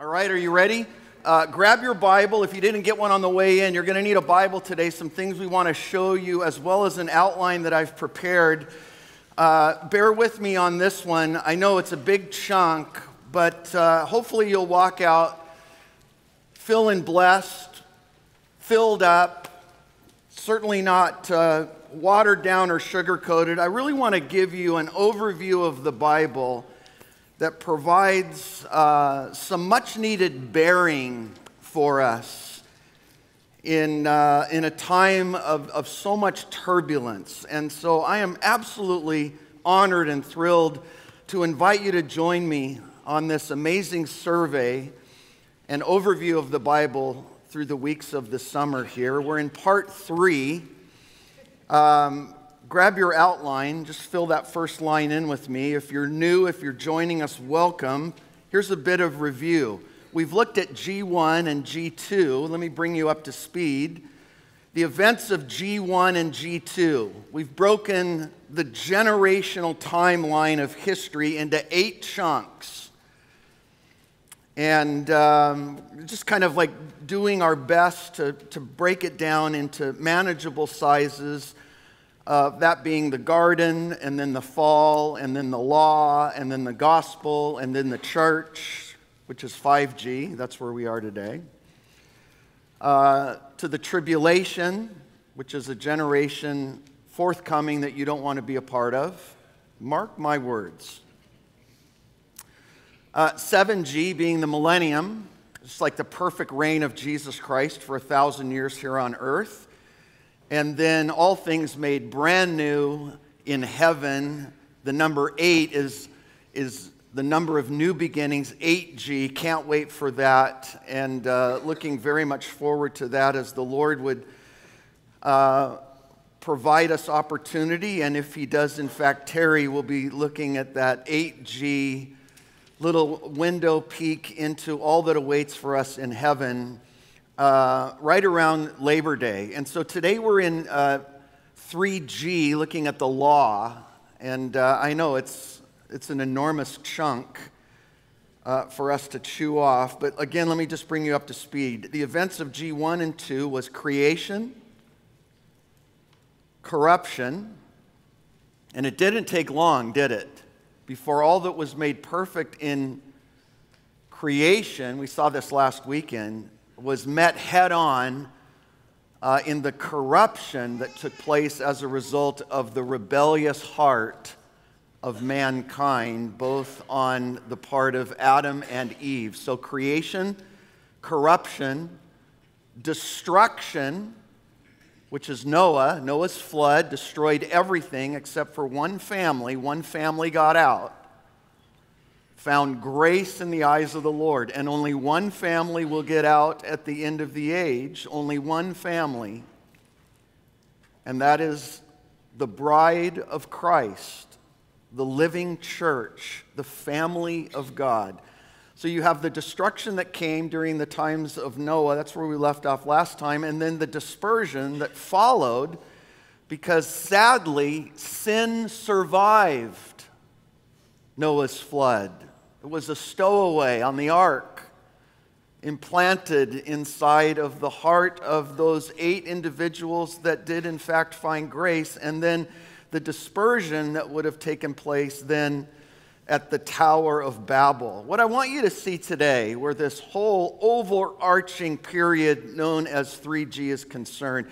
All right, are you ready? Uh, grab your Bible. If you didn't get one on the way in, you're going to need a Bible today. Some things we want to show you, as well as an outline that I've prepared. Uh, bear with me on this one. I know it's a big chunk, but uh, hopefully you'll walk out feeling blessed, filled up, certainly not uh, watered down or sugar coated. I really want to give you an overview of the Bible that provides uh, some much needed bearing for us in, uh, in a time of, of so much turbulence. And so I am absolutely honored and thrilled to invite you to join me on this amazing survey and overview of the Bible through the weeks of the summer here. We're in part three. Um, grab your outline, just fill that first line in with me. If you're new, if you're joining us, welcome. Here's a bit of review. We've looked at G1 and G2. Let me bring you up to speed. The events of G1 and G2. We've broken the generational timeline of history into eight chunks. And um, just kind of like doing our best to, to break it down into manageable sizes uh, that being the garden, and then the fall, and then the law, and then the gospel, and then the church, which is 5G. That's where we are today. Uh, to the tribulation, which is a generation forthcoming that you don't want to be a part of. Mark my words. Uh, 7G being the millennium, just like the perfect reign of Jesus Christ for a thousand years here on earth and then all things made brand new in heaven. The number eight is, is the number of new beginnings, 8G. Can't wait for that, and uh, looking very much forward to that as the Lord would uh, provide us opportunity. And if He does, in fact, tarry, we'll be looking at that 8G little window peek into all that awaits for us in heaven uh, right around Labor Day. And so today we're in uh, 3G looking at the law. And uh, I know it's, it's an enormous chunk uh, for us to chew off. But again, let me just bring you up to speed. The events of G1 and 2 was creation, corruption, and it didn't take long, did it? Before all that was made perfect in creation, we saw this last weekend, was met head on uh, in the corruption that took place as a result of the rebellious heart of mankind, both on the part of Adam and Eve. So, creation, corruption, destruction, which is Noah. Noah's flood destroyed everything except for one family. One family got out found grace in the eyes of the Lord. And only one family will get out at the end of the age, only one family. And that is the bride of Christ, the living church, the family of God. So you have the destruction that came during the times of Noah. That's where we left off last time. And then the dispersion that followed because sadly, sin survived Noah's flood. It was a stowaway on the ark, implanted inside of the heart of those eight individuals that did, in fact, find grace, and then the dispersion that would have taken place then at the Tower of Babel. What I want you to see today, where this whole overarching period known as 3G is concerned,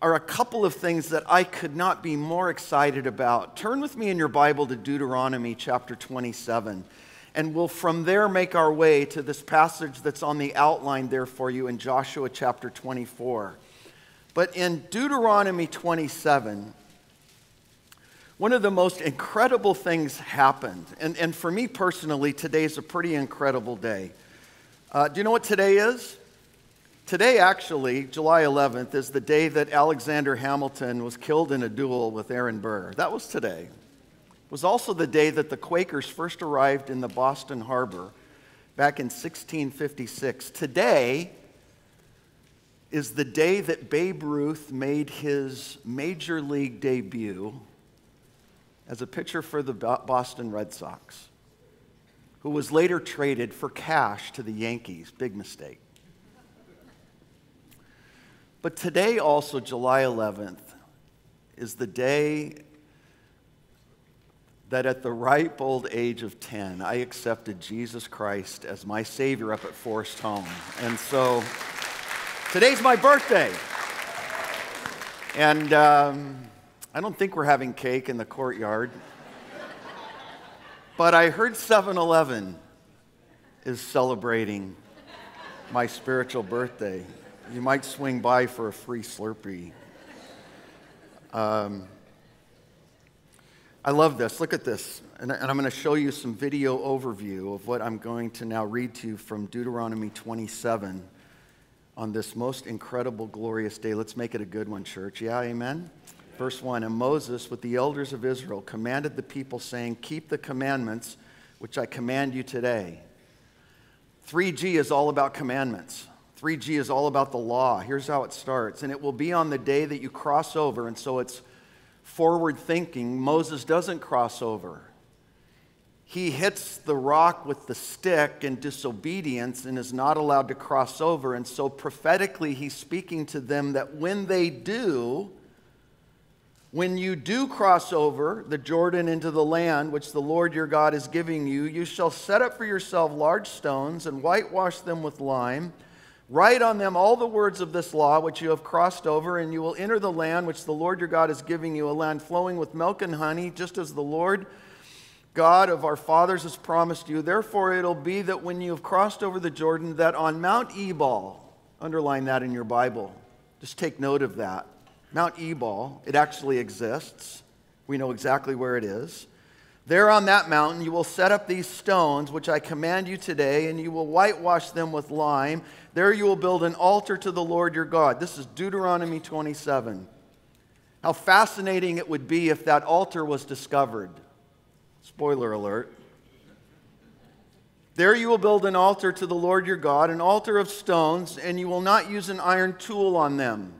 are a couple of things that I could not be more excited about. Turn with me in your Bible to Deuteronomy chapter 27 and we'll from there make our way to this passage that's on the outline there for you in Joshua chapter 24. But in Deuteronomy 27, one of the most incredible things happened. And, and for me personally, today is a pretty incredible day. Uh, do you know what today is? Today, actually, July 11th, is the day that Alexander Hamilton was killed in a duel with Aaron Burr. That was today was also the day that the Quakers first arrived in the Boston Harbor back in 1656. Today is the day that Babe Ruth made his major league debut as a pitcher for the Boston Red Sox, who was later traded for cash to the Yankees. Big mistake. But today, also, July 11th, is the day that at the ripe old age of 10, I accepted Jesus Christ as my Savior up at Forest Home. And so today's my birthday. And um, I don't think we're having cake in the courtyard. But I heard 7 Eleven is celebrating my spiritual birthday. You might swing by for a free Slurpee. Um, I love this. Look at this. And, and I'm going to show you some video overview of what I'm going to now read to you from Deuteronomy 27 on this most incredible, glorious day. Let's make it a good one, church. Yeah, amen? Verse 1 And Moses, with the elders of Israel, commanded the people, saying, Keep the commandments which I command you today. 3G is all about commandments. 3G is all about the law. Here's how it starts. And it will be on the day that you cross over. And so it's forward thinking, Moses doesn't cross over. He hits the rock with the stick in disobedience and is not allowed to cross over. And so prophetically, he's speaking to them that when they do, when you do cross over the Jordan into the land which the Lord your God is giving you, you shall set up for yourself large stones and whitewash them with lime Write on them all the words of this law which you have crossed over, and you will enter the land which the Lord your God is giving you, a land flowing with milk and honey, just as the Lord God of our fathers has promised you. Therefore, it'll be that when you have crossed over the Jordan, that on Mount Ebal, underline that in your Bible, just take note of that. Mount Ebal, it actually exists. We know exactly where it is. There on that mountain you will set up these stones, which I command you today, and you will whitewash them with lime. There you will build an altar to the Lord your God. This is Deuteronomy 27. How fascinating it would be if that altar was discovered. Spoiler alert. There you will build an altar to the Lord your God, an altar of stones, and you will not use an iron tool on them.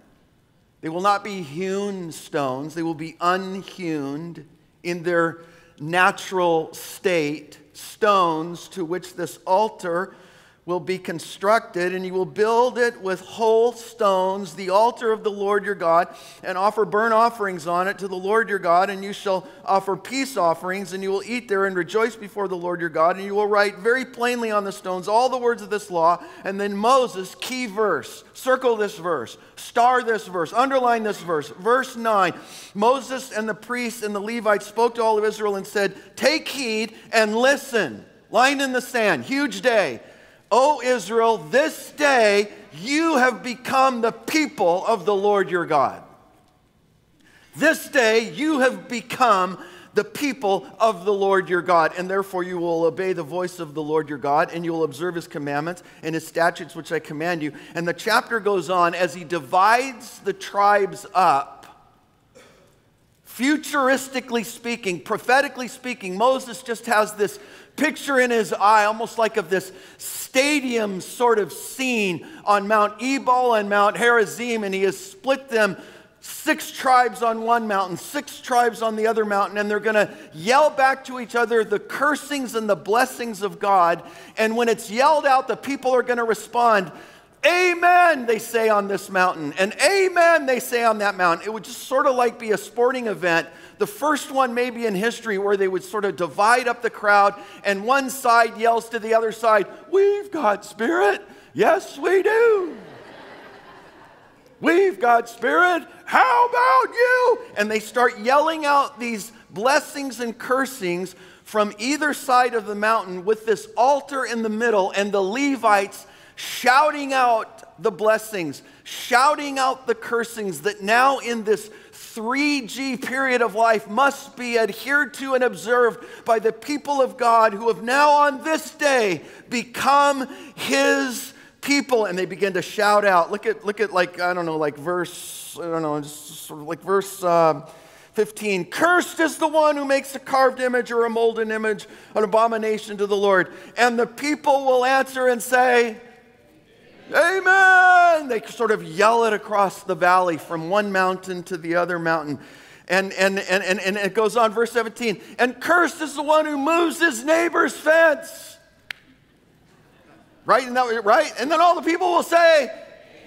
They will not be hewn stones, they will be unhewn in their natural state stones to which this altar will be constructed, and you will build it with whole stones, the altar of the Lord your God, and offer burnt offerings on it to the Lord your God, and you shall offer peace offerings, and you will eat there and rejoice before the Lord your God, and you will write very plainly on the stones all the words of this law. And then Moses, key verse, circle this verse, star this verse, underline this verse. Verse 9 Moses and the priests and the Levites spoke to all of Israel and said, Take heed and listen. Line in the sand, huge day. O Israel, this day you have become the people of the Lord your God. This day you have become the people of the Lord your God, and therefore you will obey the voice of the Lord your God, and you will observe his commandments and his statutes which I command you. And the chapter goes on as he divides the tribes up. Futuristically speaking, prophetically speaking, Moses just has this picture in his eye, almost like of this stadium sort of scene on Mount Ebal and Mount Gerizim, and he has split them six tribes on one mountain, six tribes on the other mountain, and they're going to yell back to each other the cursings and the blessings of God. And when it's yelled out, the people are going to respond. Amen, they say on this mountain, and Amen, they say on that mountain. It would just sort of like be a sporting event the first one, maybe in history, where they would sort of divide up the crowd, and one side yells to the other side, We've got spirit. Yes, we do. We've got spirit. How about you? And they start yelling out these blessings and cursings from either side of the mountain with this altar in the middle, and the Levites shouting out the blessings, shouting out the cursings that now in this 3G period of life must be adhered to and observed by the people of God who have now on this day become his people. And they begin to shout out. Look at look at like i don't know like verse i don't know sort of like verse uh, 15 cursed is the one who makes a carved image or a molded image an abomination to the lord. And the people will answer and say Amen. They sort of yell it across the valley from one mountain to the other mountain. And, and, and, and, and it goes on, verse 17. And cursed is the one who moves his neighbor's fence. Right? Isn't that right? And then all the people will say,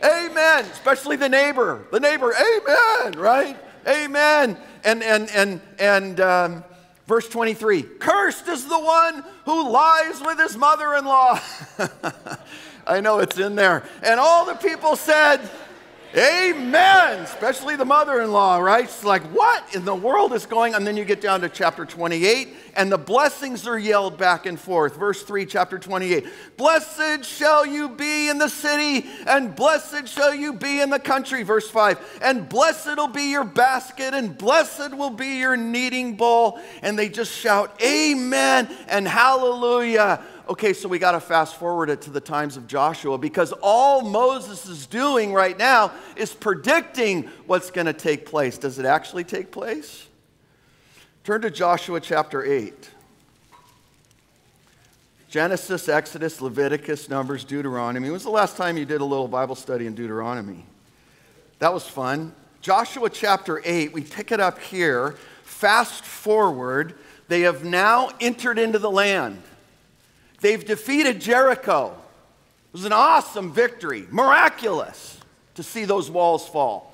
Amen. Especially the neighbor. The neighbor, Amen. Right? Amen. And and and and um, verse 23. Cursed is the one who lies with his mother-in-law. I know it's in there. And all the people said, Amen. Especially the mother in law, right? It's like, what in the world is going on? And then you get down to chapter 28, and the blessings are yelled back and forth. Verse 3, chapter 28. Blessed shall you be in the city, and blessed shall you be in the country. Verse 5. And blessed will be your basket, and blessed will be your kneading bowl. And they just shout, Amen and Hallelujah okay, so we got to fast forward it to the times of Joshua because all Moses is doing right now is predicting what's going to take place. Does it actually take place? Turn to Joshua chapter 8. Genesis, Exodus, Leviticus, Numbers, Deuteronomy. When was the last time you did a little Bible study in Deuteronomy? That was fun. Joshua chapter 8, we pick it up here. Fast forward, they have now entered into the land. They've defeated Jericho. It was an awesome victory, miraculous to see those walls fall.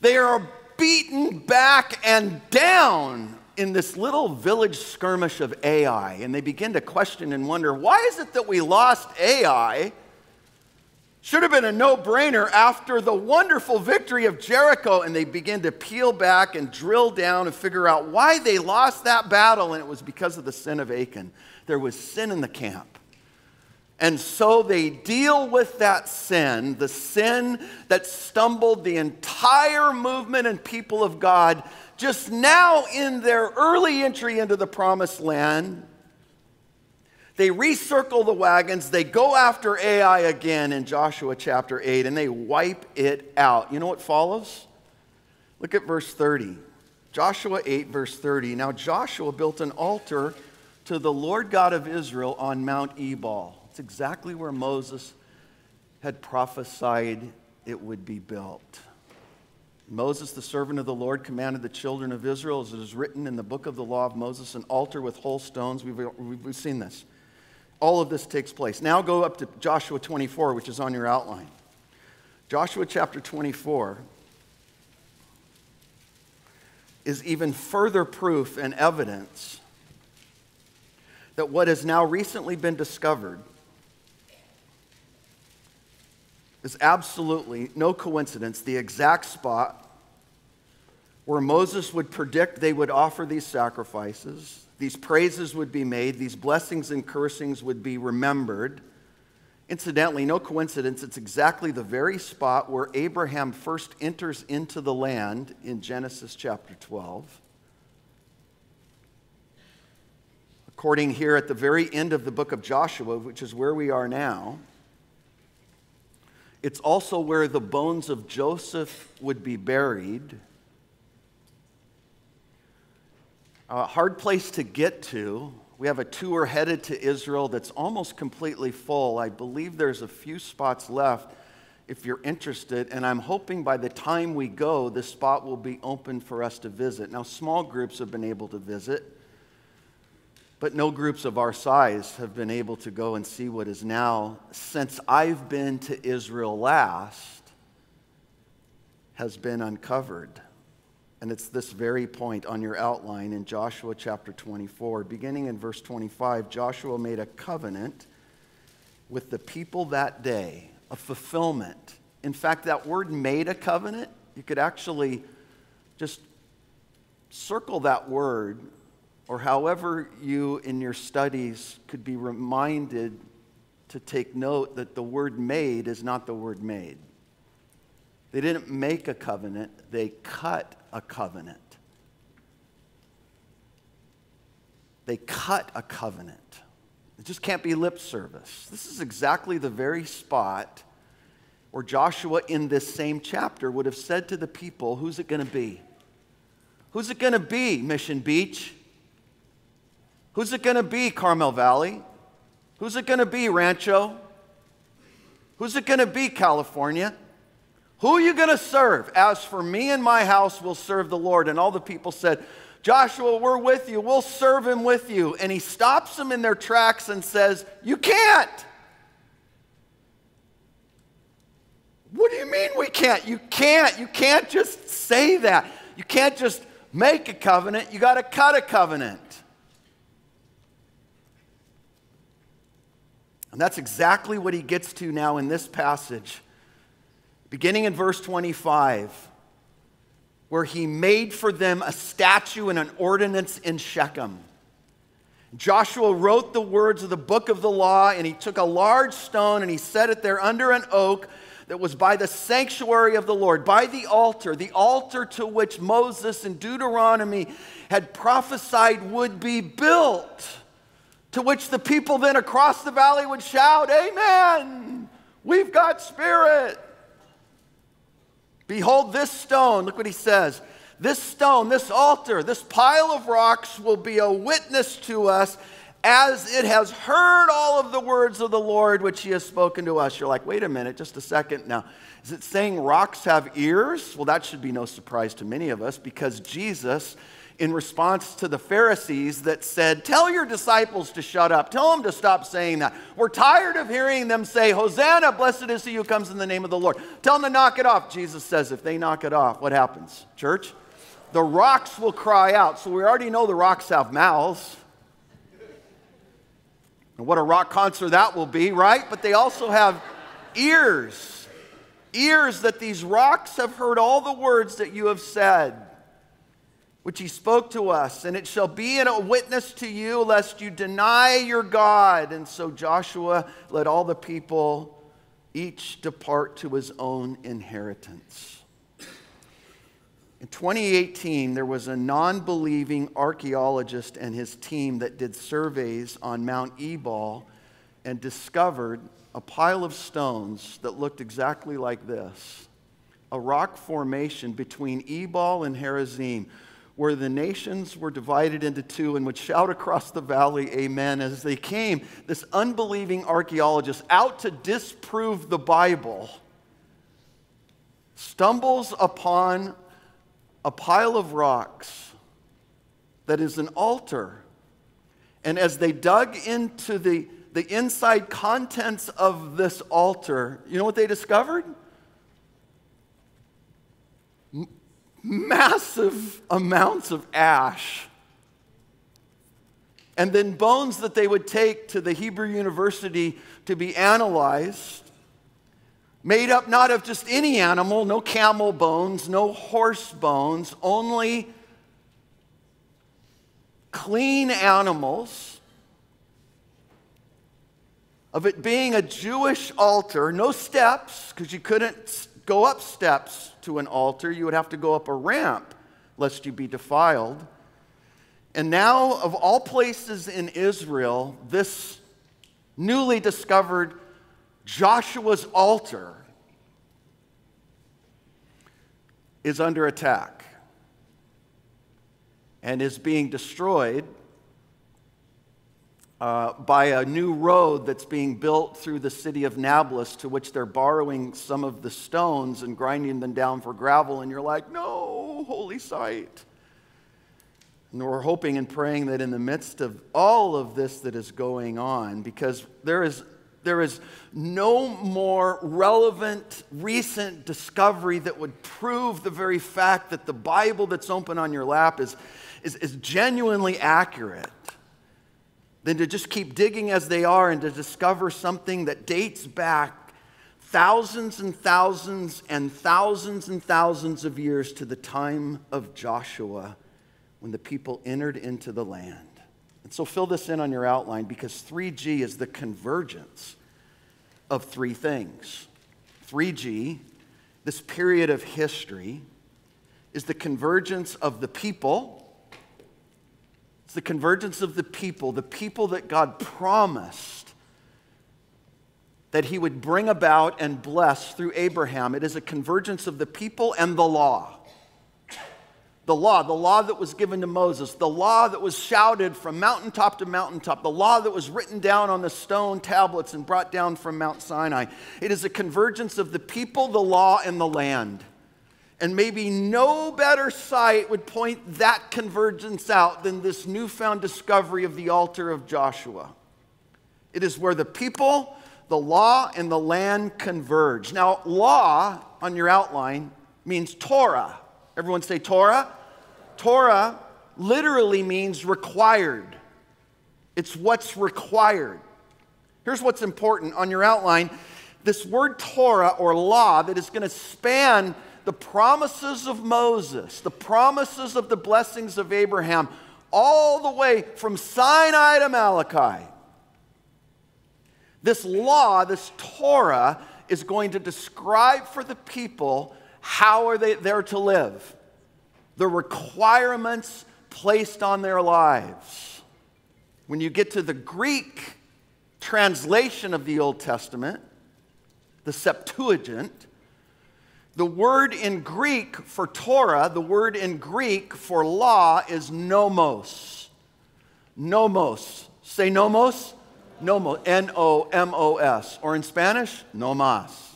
They are beaten back and down in this little village skirmish of Ai, and they begin to question and wonder why is it that we lost Ai? Should have been a no brainer after the wonderful victory of Jericho, and they begin to peel back and drill down and figure out why they lost that battle, and it was because of the sin of Achan there was sin in the camp. And so they deal with that sin, the sin that stumbled the entire movement and people of God just now in their early entry into the promised land. They recircle the wagons, they go after Ai again in Joshua chapter 8, and they wipe it out. You know what follows? Look at verse 30. Joshua 8, verse 30. Now Joshua built an altar to the Lord God of Israel on Mount Ebal. It's exactly where Moses had prophesied it would be built. Moses, the servant of the Lord, commanded the children of Israel, as it is written in the book of the law of Moses, an altar with whole stones. We've, we've seen this. All of this takes place. Now go up to Joshua 24, which is on your outline. Joshua chapter 24 is even further proof and evidence that what has now recently been discovered is absolutely no coincidence the exact spot where Moses would predict they would offer these sacrifices, these praises would be made, these blessings and cursings would be remembered. Incidentally, no coincidence, it's exactly the very spot where Abraham first enters into the land in Genesis chapter 12. According here at the very end of the book of Joshua, which is where we are now, it's also where the bones of Joseph would be buried. A hard place to get to. We have a tour headed to Israel that's almost completely full. I believe there's a few spots left if you're interested, and I'm hoping by the time we go, this spot will be open for us to visit. Now, small groups have been able to visit. But no groups of our size have been able to go and see what is now, since I've been to Israel last, has been uncovered. And it's this very point on your outline in Joshua chapter 24. Beginning in verse 25, Joshua made a covenant with the people that day, a fulfillment. In fact, that word made a covenant, you could actually just circle that word or however you in your studies could be reminded to take note that the word made is not the word made. They didn't make a covenant, they cut a covenant. They cut a covenant. It just can't be lip service. This is exactly the very spot where Joshua, in this same chapter, would have said to the people, Who's it going to be? Who's it going to be, Mission Beach? Who's it going to be, Carmel Valley? Who's it going to be, Rancho? Who's it going to be, California? Who are you going to serve? As for me and my house, we'll serve the Lord. And all the people said, Joshua, we're with you. We'll serve him with you. And he stops them in their tracks and says, You can't. What do you mean we can't? You can't. You can't just say that. You can't just make a covenant. You got to cut a covenant. And that's exactly what he gets to now in this passage, beginning in verse 25, where he made for them a statue and an ordinance in Shechem. Joshua wrote the words of the book of the law, and he took a large stone and he set it there under an oak that was by the sanctuary of the Lord, by the altar, the altar to which Moses in Deuteronomy had prophesied would be built. To which the people then across the valley would shout, Amen! We've got spirit. Behold, this stone, look what he says. This stone, this altar, this pile of rocks will be a witness to us as it has heard all of the words of the Lord which he has spoken to us. You're like, wait a minute, just a second now. Is it saying rocks have ears? Well, that should be no surprise to many of us because Jesus in response to the Pharisees that said, Tell your disciples to shut up. Tell them to stop saying that. We're tired of hearing them say, Hosanna, blessed is he who comes in the name of the Lord. Tell them to knock it off. Jesus says, If they knock it off, what happens? Church? The rocks will cry out. So we already know the rocks have mouths. And what a rock concert that will be, right? But they also have ears. Ears that these rocks have heard all the words that you have said which he spoke to us, and it shall be a witness to you lest you deny your God. And so Joshua let all the people each depart to his own inheritance. In 2018, there was a non believing archaeologist and his team that did surveys on Mount Ebal and discovered a pile of stones that looked exactly like this a rock formation between Ebal and Gerizim where the nations were divided into two and would shout across the valley, Amen, as they came. This unbelieving archaeologist, out to disprove the Bible, stumbles upon a pile of rocks that is an altar. And as they dug into the, the inside contents of this altar, you know what they discovered? Massive amounts of ash. And then bones that they would take to the Hebrew University to be analyzed, made up not of just any animal, no camel bones, no horse bones, only clean animals. Of it being a Jewish altar, no steps, because you couldn't go up steps to an altar, you would have to go up a ramp lest you be defiled. And now, of all places in Israel, this newly discovered Joshua's altar is under attack and is being destroyed uh, by a new road that's being built through the city of Nablus, to which they're borrowing some of the stones and grinding them down for gravel. And you're like, no, holy site. And we're hoping and praying that in the midst of all of this that is going on, because there is, there is no more relevant recent discovery that would prove the very fact that the Bible that's open on your lap is, is, is genuinely accurate than to just keep digging as they are and to discover something that dates back thousands and thousands and thousands and thousands of years to the time of Joshua when the people entered into the land. And so fill this in on your outline because 3G is the convergence of three things. 3G, this period of history, is the convergence of the people it's the convergence of the people, the people that God promised that he would bring about and bless through Abraham. It is a convergence of the people and the law. The law, the law that was given to Moses, the law that was shouted from mountaintop to mountaintop, the law that was written down on the stone tablets and brought down from Mount Sinai. It is a convergence of the people, the law, and the land. And maybe no better sight would point that convergence out than this newfound discovery of the altar of Joshua. It is where the people, the law and the land converge. Now, law on your outline means Torah. Everyone say Torah? Torah literally means required. It's what's required. Here's what's important on your outline this word Torah or law that is going to span the promises of Moses, the promises of the blessings of Abraham, all the way from Sinai to Malachi. This law, this Torah, is going to describe for the people how are they there to live, the requirements placed on their lives. When you get to the Greek translation of the Old Testament, the Septuagint, the word in Greek for Torah, the word in Greek for law is nomos. Nomos. Say nomos. Nomos. N O M O S. Or in Spanish, nomas.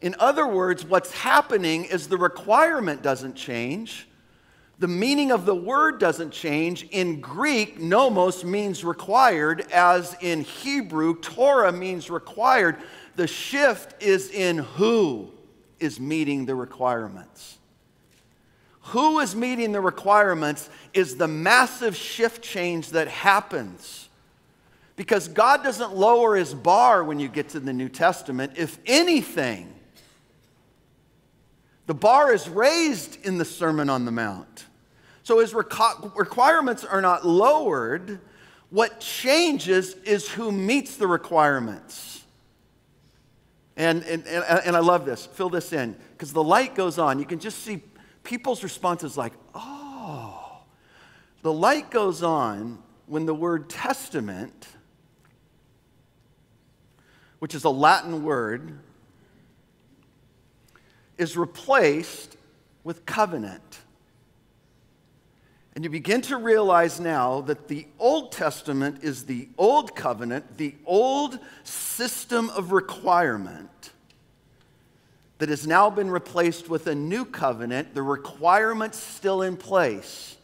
In other words, what's happening is the requirement doesn't change. The meaning of the word doesn't change. In Greek, nomos means required, as in Hebrew, Torah means required. The shift is in who is meeting the requirements. Who is meeting the requirements is the massive shift change that happens. Because God doesn't lower his bar when you get to the New Testament. If anything, the bar is raised in the Sermon on the Mount. So his requirements are not lowered. What changes is who meets the requirements. And, and, and, and I love this. Fill this in. Because the light goes on. You can just see people's responses like, oh. The light goes on when the word testament, which is a Latin word, is replaced with covenant. And you begin to realize now that the Old Testament is the old covenant, the old system of requirement that has now been replaced with a new covenant, the requirements still in place,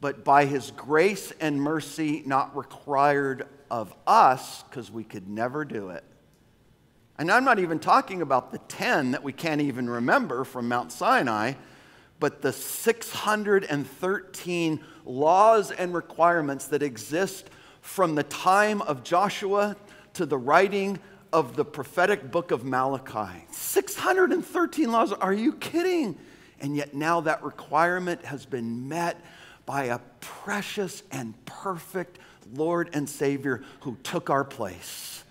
but by his grace and mercy, not required of us because we could never do it. And I'm not even talking about the 10 that we can't even remember from Mount Sinai but the 613 laws and requirements that exist from the time of Joshua to the writing of the prophetic book of Malachi. 613 laws. Are you kidding? And yet now that requirement has been met by a precious and perfect Lord and Savior who took our place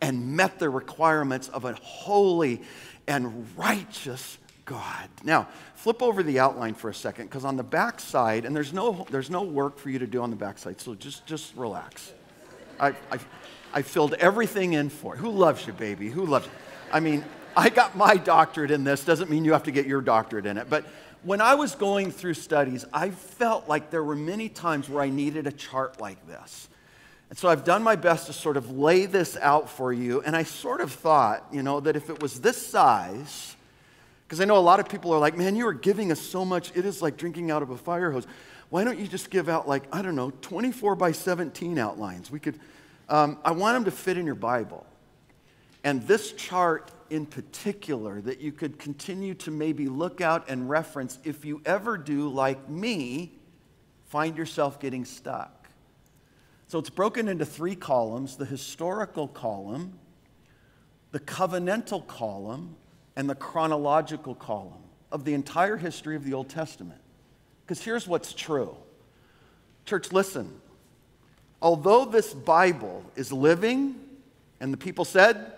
and met the requirements of a holy and righteous God. Now, flip over the outline for a second, because on the back side, and there's no, there's no work for you to do on the back side, so just, just relax. I, I, I filled everything in for. Who loves you, baby? Who loves you? I mean, I got my doctorate in this, doesn't mean you have to get your doctorate in it. But when I was going through studies, I felt like there were many times where I needed a chart like this. And so I've done my best to sort of lay this out for you. And I sort of thought, you know, that if it was this size, because I know a lot of people are like, man, you are giving us so much. It is like drinking out of a fire hose. Why don't you just give out, like, I don't know, 24 by 17 outlines? We could, um, I want them to fit in your Bible. And this chart in particular that you could continue to maybe look out and reference if you ever do, like me, find yourself getting stuck. So it's broken into three columns the historical column, the covenantal column, and the chronological column of the entire history of the Old Testament. Because here's what's true. Church, listen. Although this Bible is living, and the people said,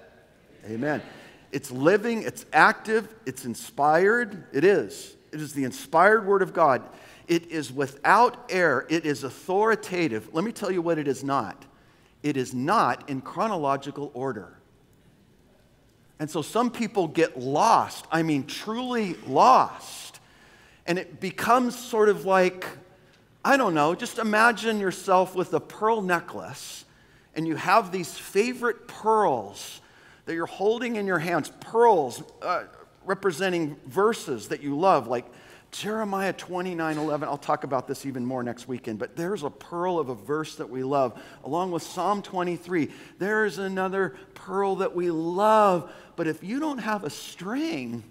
Amen. It's living, it's active, it's inspired. It is. It is the inspired Word of God. It is without error, it is authoritative. Let me tell you what it is not. It is not in chronological order. And so some people get lost. I mean, truly lost. And it becomes sort of like, I don't know, just imagine yourself with a pearl necklace and you have these favorite pearls that you're holding in your hands, pearls uh, representing verses that you love, like Jeremiah 29 11, I'll talk about this even more next weekend, but there's a pearl of a verse that we love, along with Psalm 23. There's another pearl that we love, but if you don't have a string,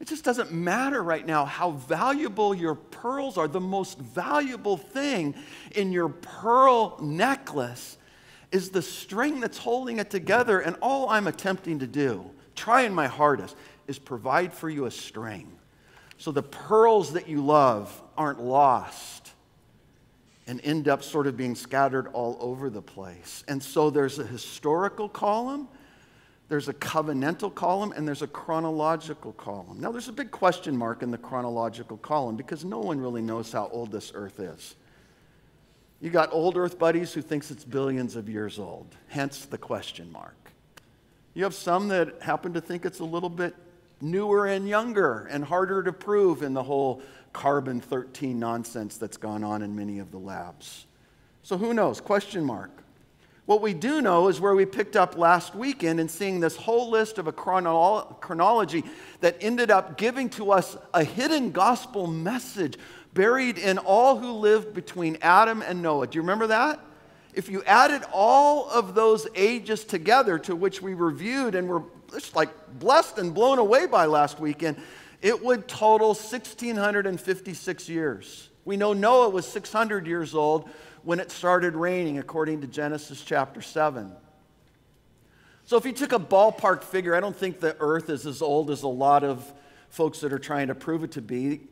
it just doesn't matter right now how valuable your pearls are. The most valuable thing in your pearl necklace is the string that's holding it together. And all I'm attempting to do, trying my hardest, is provide for you a string. So the pearls that you love aren't lost and end up sort of being scattered all over the place. And so there's a historical column, there's a covenantal column, and there's a chronological column. Now, there's a big question mark in the chronological column because no one really knows how old this earth is. You got old earth buddies who thinks it's billions of years old, hence the question mark. You have some that happen to think it's a little bit newer and younger and harder to prove in the whole carbon 13 nonsense that's gone on in many of the labs. So who knows? Question mark. What we do know is where we picked up last weekend and seeing this whole list of a chronolo- chronology that ended up giving to us a hidden gospel message buried in all who lived between Adam and Noah. Do you remember that? If you added all of those ages together to which we reviewed and were just like blessed and blown away by last weekend, it would total 1,656 years. We know Noah was 600 years old when it started raining, according to Genesis chapter 7. So, if you took a ballpark figure, I don't think the earth is as old as a lot of folks that are trying to prove it to be,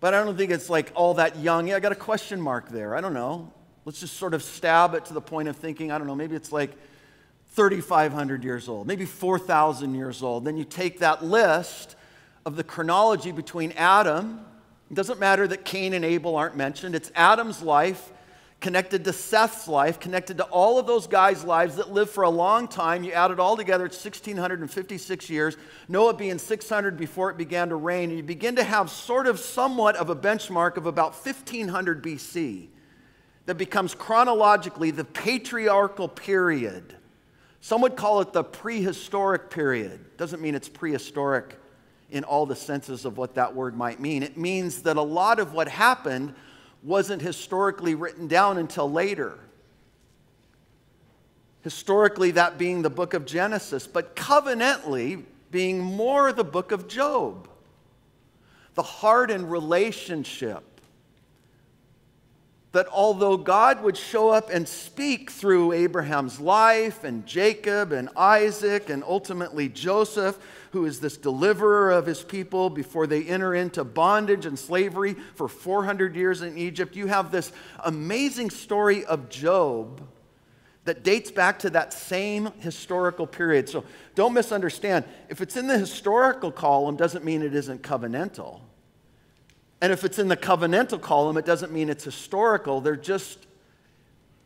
but I don't think it's like all that young. Yeah, I got a question mark there. I don't know. Let's just sort of stab it to the point of thinking, I don't know, maybe it's like 3,500 years old, maybe 4,000 years old. Then you take that list of the chronology between Adam. It doesn't matter that Cain and Abel aren't mentioned, it's Adam's life connected to Seth's life, connected to all of those guys' lives that lived for a long time. You add it all together, it's 1,656 years. Noah being 600 before it began to rain. And you begin to have sort of somewhat of a benchmark of about 1500 BC that becomes chronologically the patriarchal period. Some would call it the prehistoric period. Doesn't mean it's prehistoric in all the senses of what that word might mean. It means that a lot of what happened wasn't historically written down until later. Historically, that being the book of Genesis, but covenantly being more the book of Job. The heart and relationship that although God would show up and speak through Abraham's life and Jacob and Isaac and ultimately Joseph, who is this deliverer of his people before they enter into bondage and slavery for 400 years in Egypt, you have this amazing story of Job that dates back to that same historical period. So don't misunderstand. If it's in the historical column, doesn't mean it isn't covenantal. And if it's in the covenantal column, it doesn't mean it's historical. They're just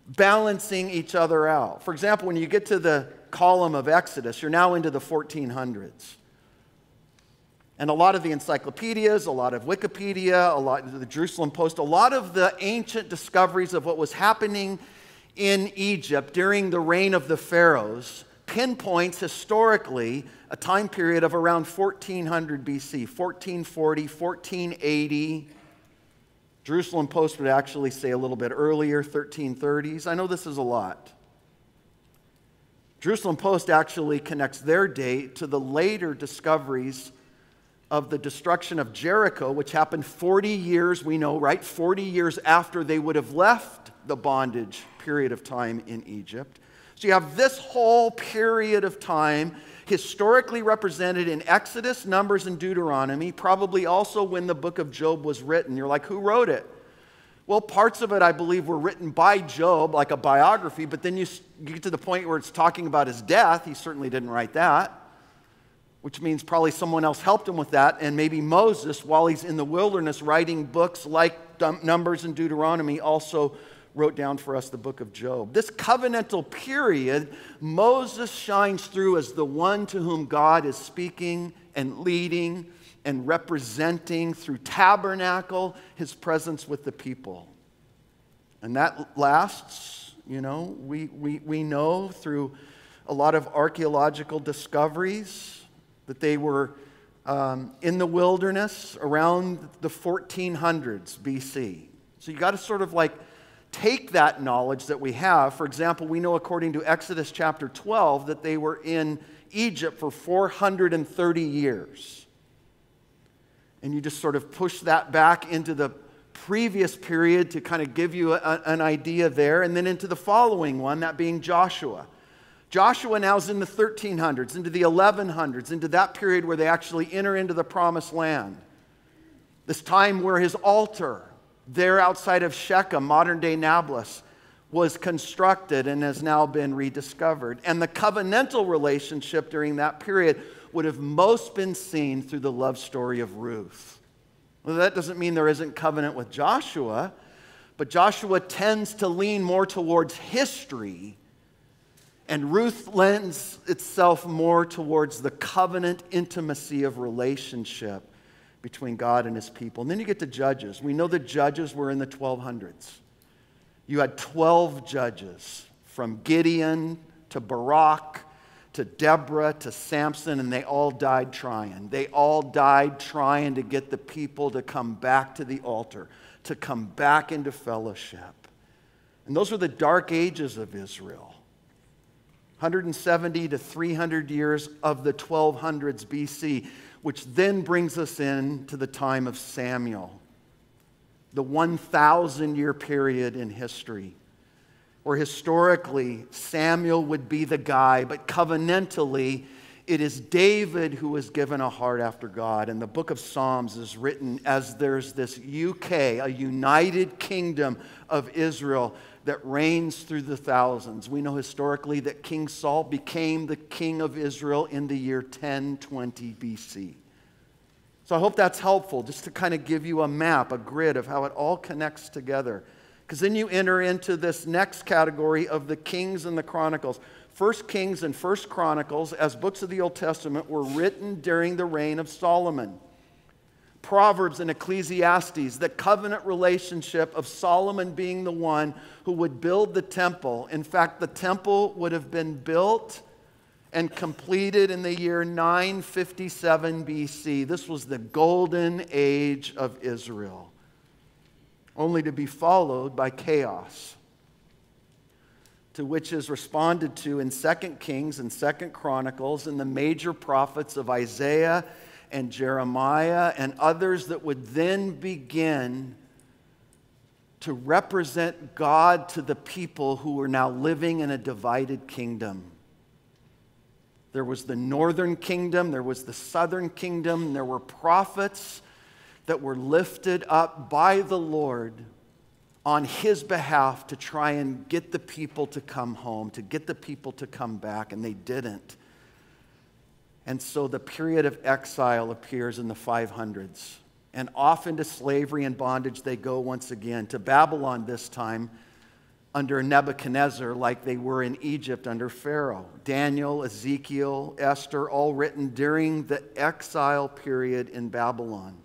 balancing each other out. For example, when you get to the column of Exodus, you're now into the 1400s. And a lot of the encyclopedias, a lot of Wikipedia, a lot of the Jerusalem Post, a lot of the ancient discoveries of what was happening in Egypt during the reign of the pharaohs pinpoints historically a time period of around 1400 BC, 1440, 1480. Jerusalem Post would actually say a little bit earlier, 1330s. I know this is a lot. Jerusalem Post actually connects their date to the later discoveries of the destruction of Jericho, which happened 40 years, we know, right? 40 years after they would have left the bondage period of time in Egypt. So you have this whole period of time historically represented in Exodus, Numbers, and Deuteronomy, probably also when the book of Job was written. You're like, who wrote it? Well, parts of it, I believe, were written by Job, like a biography, but then you get to the point where it's talking about his death. He certainly didn't write that, which means probably someone else helped him with that, and maybe Moses, while he's in the wilderness writing books like Numbers and Deuteronomy, also wrote down for us the book of Job. This covenantal period, Moses shines through as the one to whom God is speaking and leading and representing through tabernacle his presence with the people. And that lasts, you know, we, we, we know through a lot of archaeological discoveries that they were um, in the wilderness around the 1400s BC. So you got to sort of like take that knowledge that we have. For example, we know according to Exodus chapter 12 that they were in Egypt for 430 years. And you just sort of push that back into the previous period to kind of give you a, an idea there, and then into the following one, that being Joshua. Joshua now is in the 1300s, into the 1100s, into that period where they actually enter into the promised land. This time where his altar there outside of Shechem, modern day Nablus, was constructed and has now been rediscovered. And the covenantal relationship during that period would have most been seen through the love story of Ruth. Well, that doesn't mean there isn't covenant with Joshua, but Joshua tends to lean more towards history, and Ruth lends itself more towards the covenant intimacy of relationship between God and his people. And then you get to Judges. We know the Judges were in the 1200s. You had 12 judges from Gideon to Barak to Deborah to Samson, and they all died trying. They all died trying to get the people to come back to the altar, to come back into fellowship. And those were the dark ages of Israel 170 to 300 years of the 1200s BC which then brings us in to the time of Samuel, the 1,000 year period in history, where historically Samuel would be the guy, but covenantally, it is David who was given a heart after God. And the book of Psalms is written as there's this UK, a united kingdom of Israel that reigns through the thousands. We know historically that King Saul became the king of Israel in the year 1020 BC. So I hope that's helpful just to kind of give you a map, a grid of how it all connects together. Because then you enter into this next category of the Kings and the Chronicles. First Kings and First Chronicles, as books of the Old Testament, were written during the reign of Solomon. Proverbs and Ecclesiastes, the covenant relationship of Solomon being the one who would build the temple. In fact, the temple would have been built and completed in the year 957 BC. This was the golden age of Israel, only to be followed by chaos. To which is responded to in 2 Kings and 2 Chronicles and the major prophets of Isaiah and Jeremiah and others that would then begin to represent God to the people who were now living in a divided kingdom. There was the northern kingdom, there was the southern kingdom, there were prophets that were lifted up by the Lord on his behalf to try and get the people to come home, to get the people to come back, and they didn't. And so the period of exile appears in the 500s. And off into slavery and bondage they go once again, to Babylon this time, under Nebuchadnezzar, like they were in Egypt under Pharaoh. Daniel, Ezekiel, Esther, all written during the exile period in Babylon.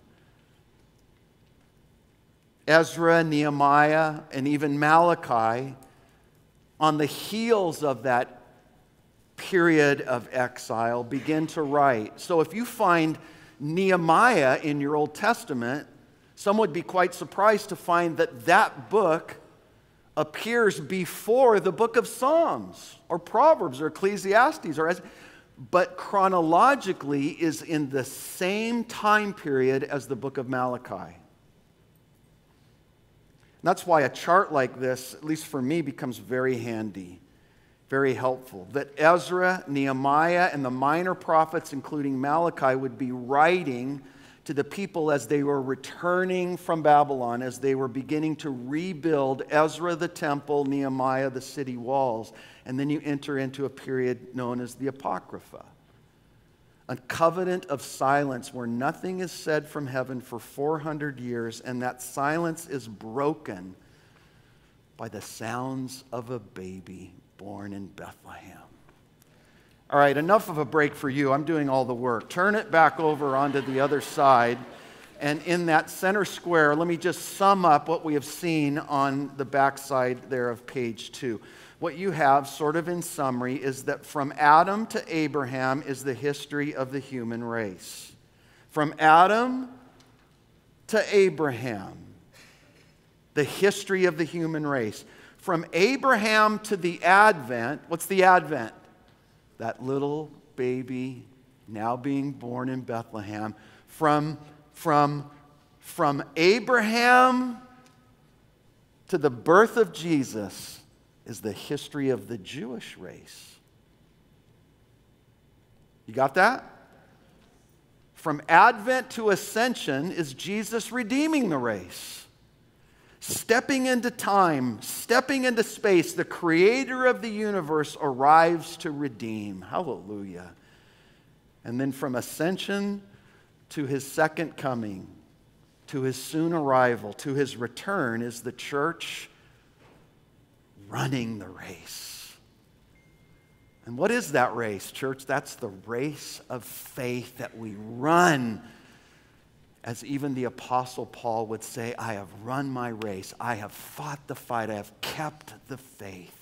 Ezra, Nehemiah, and even Malachi, on the heels of that period of exile begin to write. So if you find Nehemiah in your Old Testament, some would be quite surprised to find that that book appears before the book of Psalms or Proverbs or Ecclesiastes or but chronologically is in the same time period as the book of Malachi. That's why a chart like this, at least for me, becomes very handy very helpful. That Ezra, Nehemiah, and the minor prophets, including Malachi, would be writing to the people as they were returning from Babylon, as they were beginning to rebuild Ezra the temple, Nehemiah the city walls. And then you enter into a period known as the Apocrypha. A covenant of silence where nothing is said from heaven for 400 years, and that silence is broken by the sounds of a baby born in Bethlehem. All right, enough of a break for you. I'm doing all the work. Turn it back over onto the other side. And in that center square, let me just sum up what we have seen on the backside there of page two. What you have, sort of in summary, is that from Adam to Abraham is the history of the human race. From Adam to Abraham, the history of the human race. From Abraham to the Advent, what's the Advent? That little baby now being born in Bethlehem. From, from, from Abraham to the birth of Jesus is the history of the Jewish race. You got that? From Advent to Ascension is Jesus redeeming the race. Stepping into time, stepping into space, the creator of the universe arrives to redeem. Hallelujah. And then from ascension to his second coming, to his soon arrival, to his return, is the church running the race. And what is that race, church? That's the race of faith that we run. As even the Apostle Paul would say, I have run my race, I have fought the fight, I have kept the faith.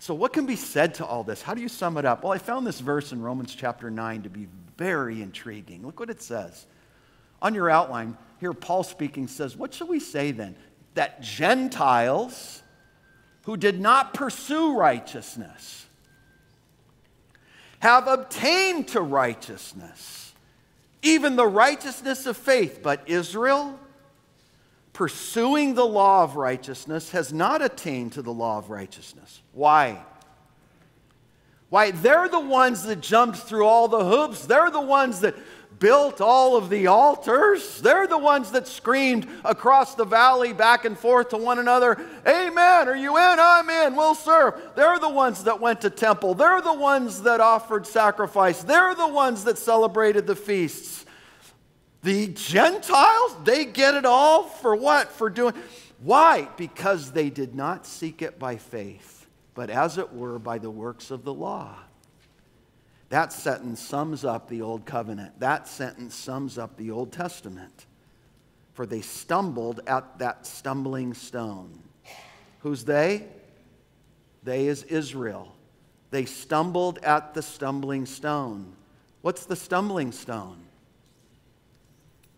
So, what can be said to all this? How do you sum it up? Well, I found this verse in Romans chapter 9 to be very intriguing. Look what it says. On your outline, here Paul speaking says, What shall we say then? That Gentiles who did not pursue righteousness have obtained to righteousness, even the righteousness of faith. But Israel, pursuing the law of righteousness, has not attained to the law of righteousness. Why? Why, they're the ones that jumped through all the hoops. They're the ones that built all of the altars. They're the ones that screamed across the valley back and forth to one another, Amen. Are you in? I'm in. We'll serve. They're the ones that went to temple. They're the ones that offered sacrifice. They're the ones that celebrated the feasts. The Gentiles, they get it all for what? For doing. Why? Because they did not seek it by faith, but as it were by the works of the law. That sentence sums up the Old Covenant. That sentence sums up the Old Testament. For they stumbled at that stumbling stone. Who's they? They is Israel. They stumbled at the stumbling stone. What's the stumbling stone?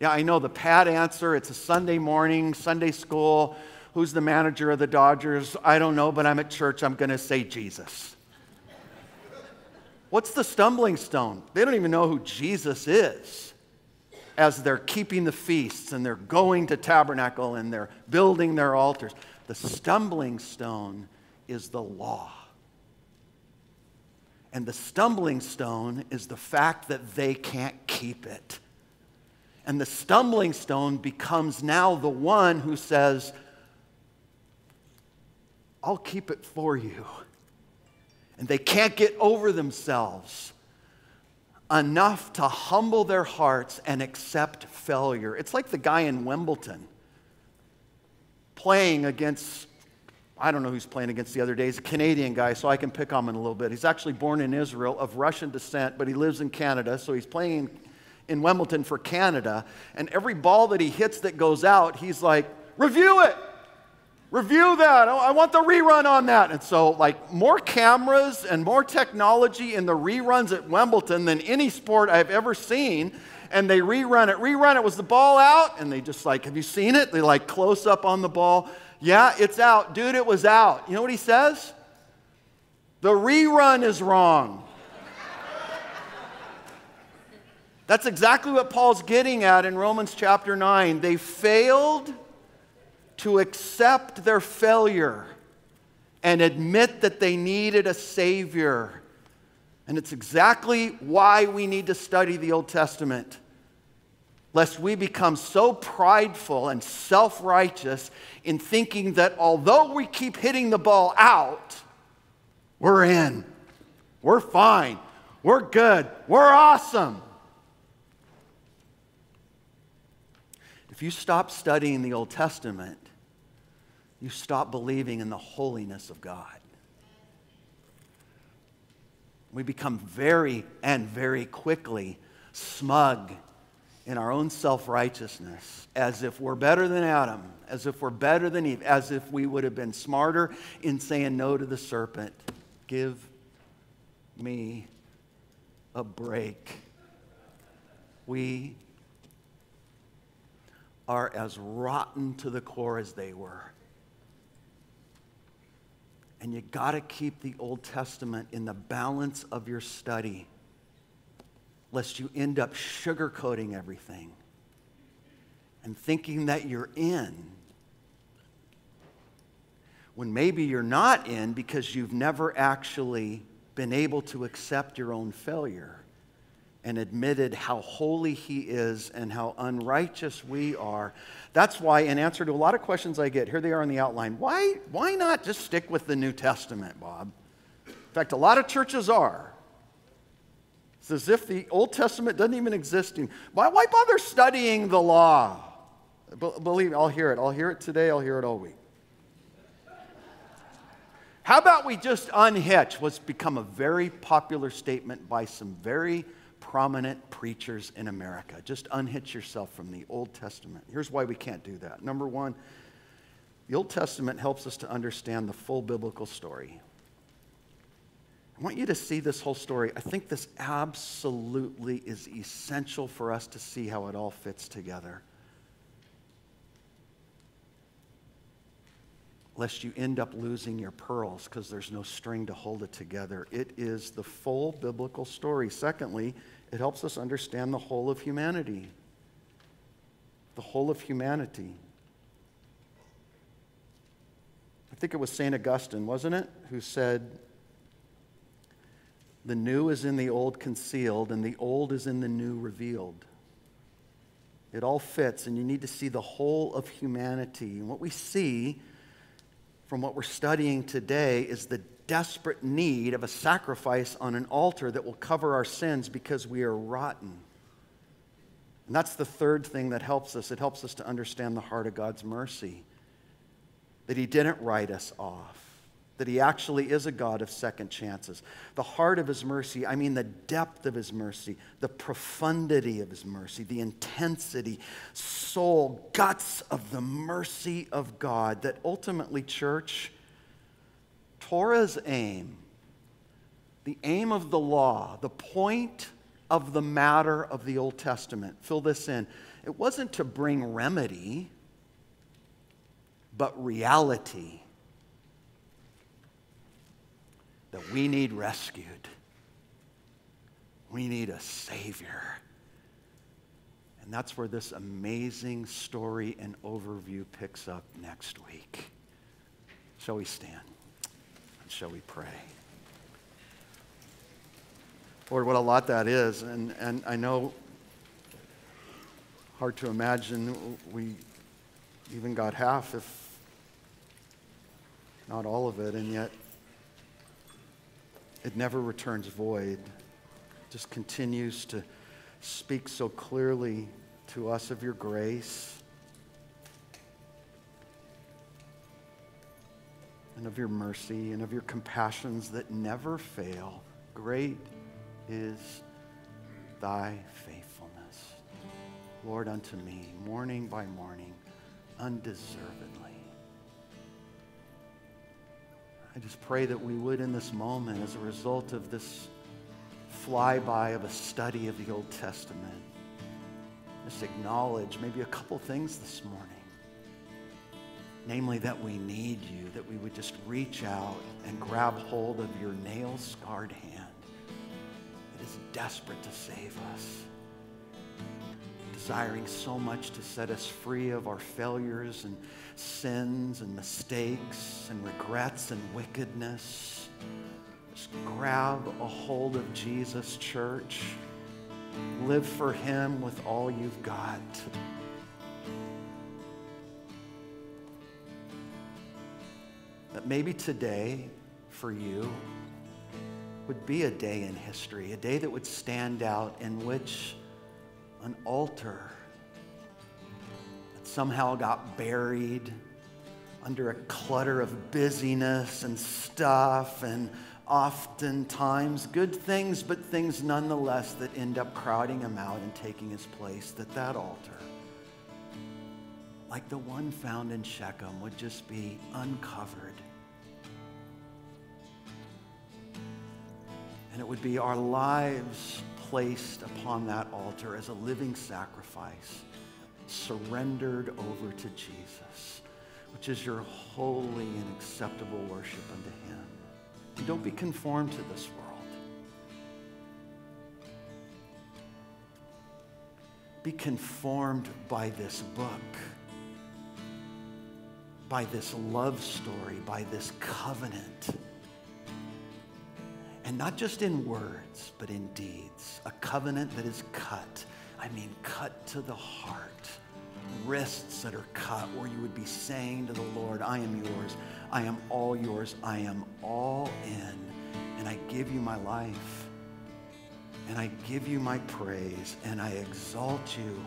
Yeah, I know the pat answer. It's a Sunday morning, Sunday school. Who's the manager of the Dodgers? I don't know, but I'm at church. I'm going to say Jesus. What's the stumbling stone? They don't even know who Jesus is as they're keeping the feasts and they're going to tabernacle and they're building their altars. The stumbling stone is the law. And the stumbling stone is the fact that they can't keep it. And the stumbling stone becomes now the one who says, I'll keep it for you and they can't get over themselves enough to humble their hearts and accept failure. It's like the guy in Wimbledon playing against, I don't know who's playing against the other day. He's a Canadian guy, so I can pick on him a little bit. He's actually born in Israel of Russian descent, but he lives in Canada, so he's playing in Wimbledon for Canada. And every ball that he hits that goes out, he's like, review it. Review that. I want the rerun on that. And so, like, more cameras and more technology in the reruns at Wimbledon than any sport I've ever seen. And they rerun it. Rerun it. Was the ball out? And they just like, have you seen it? They like close up on the ball. Yeah, it's out. Dude, it was out. You know what he says? The rerun is wrong. That's exactly what Paul's getting at in Romans chapter 9. They failed to accept their failure and admit that they needed a Savior. And it's exactly why we need to study the Old Testament. Lest we become so prideful and self righteous in thinking that although we keep hitting the ball out, we're in, we're fine, we're good, we're awesome. If you stop studying the Old Testament, you stop believing in the holiness of God. We become very and very quickly smug in our own self righteousness, as if we're better than Adam, as if we're better than Eve, as if we would have been smarter in saying no to the serpent. Give me a break. We are as rotten to the core as they were. And you got to keep the Old Testament in the balance of your study, lest you end up sugarcoating everything and thinking that you're in when maybe you're not in because you've never actually been able to accept your own failure and admitted how holy He is and how unrighteous we are. That's why, in answer to a lot of questions I get, here they are in the outline. Why, why not just stick with the New Testament, Bob? In fact, a lot of churches are. It's as if the Old Testament doesn't even exist. Why, why bother studying the law? believe me, I'll hear it. I'll hear it today, I'll hear it all week. How about we just unhitch what's become a very popular statement by some very prominent preachers in America? Just unhitch yourself from the Old Testament. Here's why we can't do that. Number one, the Old Testament helps us to understand the full biblical story. I want you to see this whole story. I think this absolutely is essential for us to see how it all fits together. lest you end up losing your pearls because there's no string to hold it together. It is the full biblical story. Secondly, it helps us understand the whole of humanity. The whole of humanity. I think it was St. Augustine, wasn't it, who said, The new is in the old concealed, and the old is in the new revealed. It all fits, and you need to see the whole of humanity. And what we see from what we're studying today is the desperate need of a sacrifice on an altar that will cover our sins because we are rotten. And that's the third thing that helps us. It helps us to understand the heart of God's mercy. That He didn't write us off, that He actually is a God of second chances. The heart of His mercy, I mean the depth of His mercy, the profundity of His mercy, the intensity, soul, guts of the mercy of God. That ultimately, church, Torah's aim, the aim of the law, the point of the matter of the Old Testament, fill this in. It wasn't to bring remedy, but reality that we need rescued. We need a Savior. And that's where this amazing story and overview picks up next week. Shall we stand? And shall we pray? Lord, what a lot that is. And, and I know, hard to imagine we even got half, if not all of it, and yet it never returns void. It just continues to speak so clearly to us of your grace and of your mercy and of your compassions that never fail. Great is thy faithfulness. Lord, unto me, morning by morning, undeservedly. I just pray that we would, in this moment, as a result of this flyby of a study of the Old Testament, just acknowledge maybe a couple things this morning. Namely, that we need you, that we would just reach out and grab hold of your nail scarred hand that is desperate to save us, desiring so much to set us free of our failures and sins and mistakes and regrets and wickedness. Just grab a hold of Jesus, church. Live for Him with all you've got. That maybe today, for you, would be a day in history, a day that would stand out in which an altar that somehow got buried under a clutter of busyness and stuff and oftentimes good things but things nonetheless that end up crowding him out and taking his place that that altar like the one found in shechem would just be uncovered. And it would be our lives placed upon that altar as a living sacrifice surrendered over to Jesus, which is your holy and acceptable worship unto him. And don't be conformed to this world. Be conformed by this book, by this love story, by this covenant. And not just in words, but in deeds. A covenant that is cut. I mean, cut to the heart. Wrists that are cut, where you would be saying to the Lord, I am yours. I am all yours. I am all in. And I give you my life. And I give you my praise. And I exalt you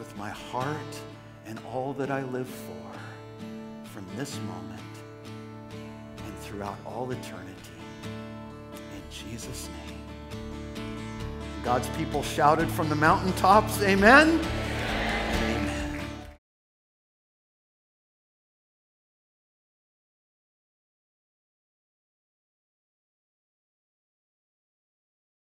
with my heart and all that I live for from this moment and throughout all eternity. Jesus' name. God's people shouted from the mountaintops, Amen.